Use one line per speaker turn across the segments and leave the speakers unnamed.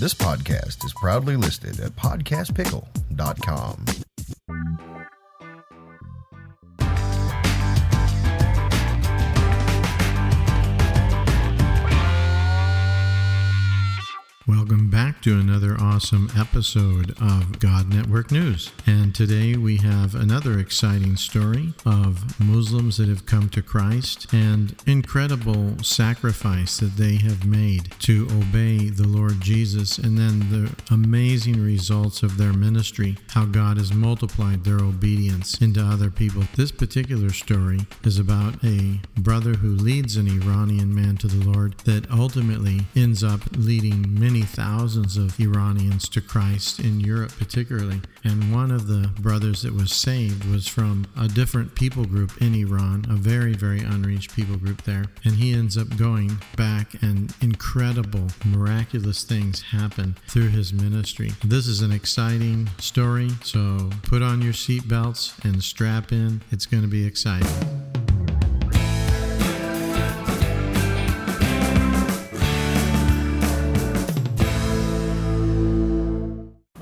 This podcast is proudly listed at podcastpickle.com.
to another awesome episode of God Network News. And today we have another exciting story of Muslims that have come to Christ and incredible sacrifice that they have made to obey the Lord Jesus and then the amazing results of their ministry, how God has multiplied their obedience into other people. This particular story is about a brother who leads an Iranian man to the Lord that ultimately ends up leading many thousands of Iranians to Christ in Europe, particularly. And one of the brothers that was saved was from a different people group in Iran, a very, very unreached people group there. And he ends up going back, and incredible, miraculous things happen through his ministry. This is an exciting story, so put on your seatbelts and strap in. It's going to be exciting.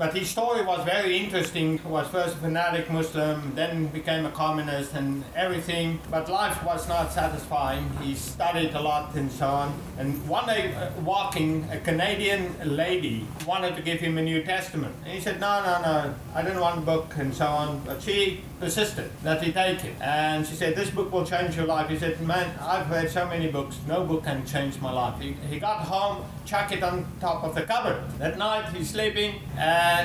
But his story was very interesting. He was first a fanatic Muslim, then became a communist and everything. But life was not satisfying. He studied a lot and so on. And one day, uh, walking, a Canadian lady wanted to give him a New Testament. And he said, No, no, no, I don't want a book and so on. But she persisted that he take it. And she said, This book will change your life. He said, Man, I've read so many books. No book can change my life. He, he got home, chuck it on top of the cupboard. That night he's sleeping and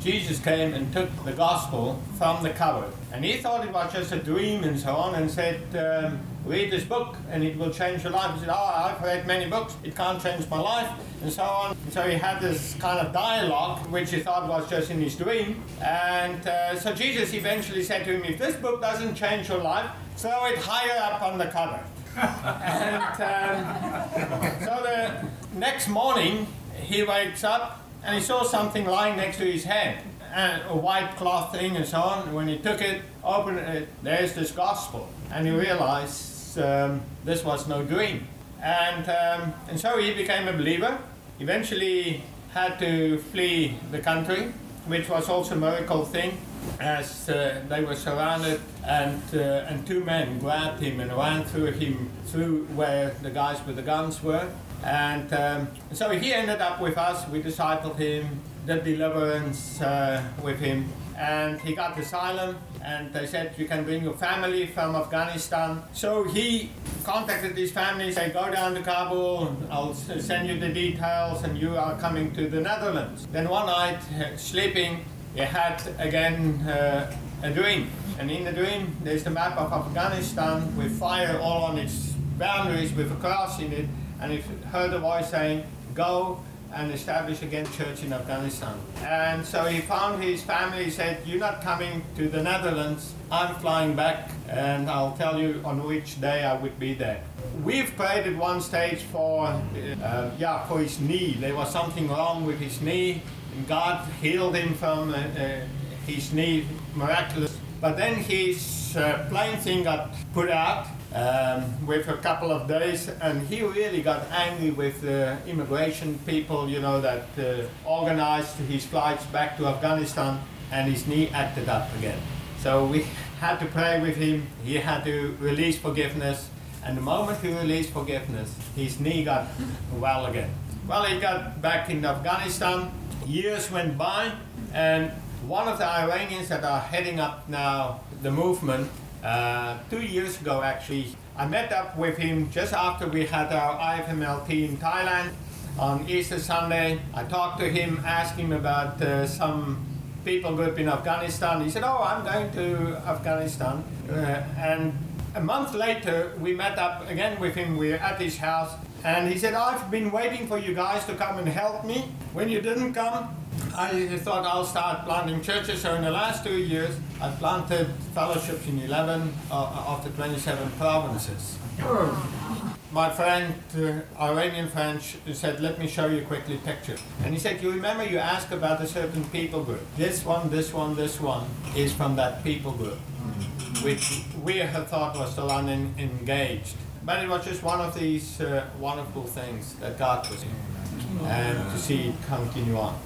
Jesus came and took the gospel from the cupboard. And he thought it was just a dream and so on and said, um, read this book and it will change your life. He said, oh, I've read many books. It can't change my life and so on. And so he had this kind of dialogue, which he thought was just in his dream. And uh, so Jesus eventually said to him, if this book doesn't change your life, throw it higher up on the cupboard. and um, so the next morning, he wakes up and he saw something lying next to his head, and a white cloth thing and so on. When he took it, opened it, there's this gospel, and he realized um, this was no dream. And, um, and so he became a believer, eventually had to flee the country, which was also a miracle thing, as uh, they were surrounded, and, uh, and two men grabbed him and ran through him through where the guys with the guns were. And um, so he ended up with us. We discipled him, did deliverance uh, with him, and he got asylum. And they said you can bring your family from Afghanistan. So he contacted his family, said go down to Kabul. I'll send you the details, and you are coming to the Netherlands. Then one night, uh, sleeping, he had again uh, a dream. And in the dream, there's the map of Afghanistan with fire all on its boundaries with a cross in it and he heard a voice saying, Go and establish again church in Afghanistan. And so he found his family, he said, You're not coming to the Netherlands, I'm flying back, and I'll tell you on which day I would be there. We've prayed at one stage for, uh, yeah, for his knee. There was something wrong with his knee, and God healed him from uh, uh, his knee, miraculous. But then his uh, plane thing got put out, um, with a couple of days, and he really got angry with the immigration people, you know, that uh, organized his flights back to Afghanistan, and his knee acted up again. So we had to pray with him. He had to release forgiveness, and the moment he released forgiveness, his knee got well again. Well, he got back in Afghanistan. Years went by, and one of the Iranians that are heading up now the movement, uh, two years ago actually, I met up with him just after we had our IFMLP in Thailand on Easter Sunday. I talked to him, asked him about uh, some people group in Afghanistan. He said, "Oh, I'm going to Afghanistan," uh, and a month later we met up again with him. We're at his house, and he said, "I've been waiting for you guys to come and help me. When you didn't come, I thought I'll start planting churches. So in the last two years, I planted fellowships in 11 uh, of the 27 provinces. My friend, uh, Iranian friend, said, let me show you quickly picture. And he said, you remember you asked about a certain people group. This one, this one, this one is from that people group, which we had thought was still unengaged. But it was just one of these uh, wonderful things that God was in. And to see it continue on.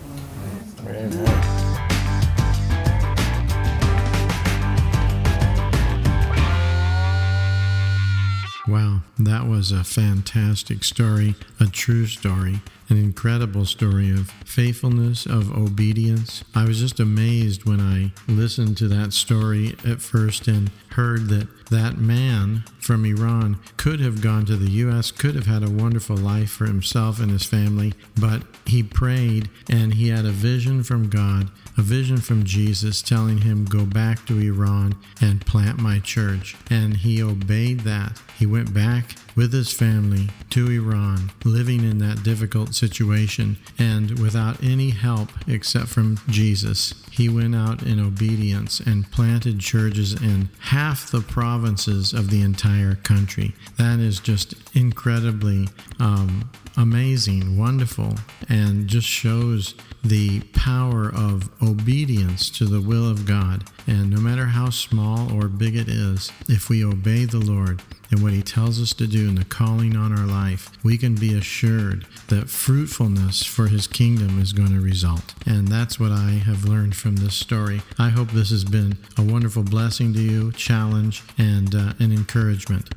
Wow, that was a fantastic story, a true story, an incredible story of faithfulness, of obedience. I was just amazed when I listened to that story at first and heard that that man from Iran could have gone to the U.S., could have had a wonderful life for himself and his family, but he prayed and he had a vision from God, a vision from Jesus telling him, Go back to Iran and plant my church. And he obeyed that. He went back with his family to Iran, living in that difficult situation and without any help except from Jesus. He went out in obedience and planted churches in half the provinces of the entire country. That is just incredibly um, amazing, wonderful, and just shows the power of obedience to the will of God. And no matter how small or big it is, if we obey the Lord and what He tells us to do in the calling on our life, we can be assured that fruitfulness for His kingdom is going to result. And that's what I have learned from this story. I hope this has been a wonderful blessing to you, challenge, and uh, an encouragement.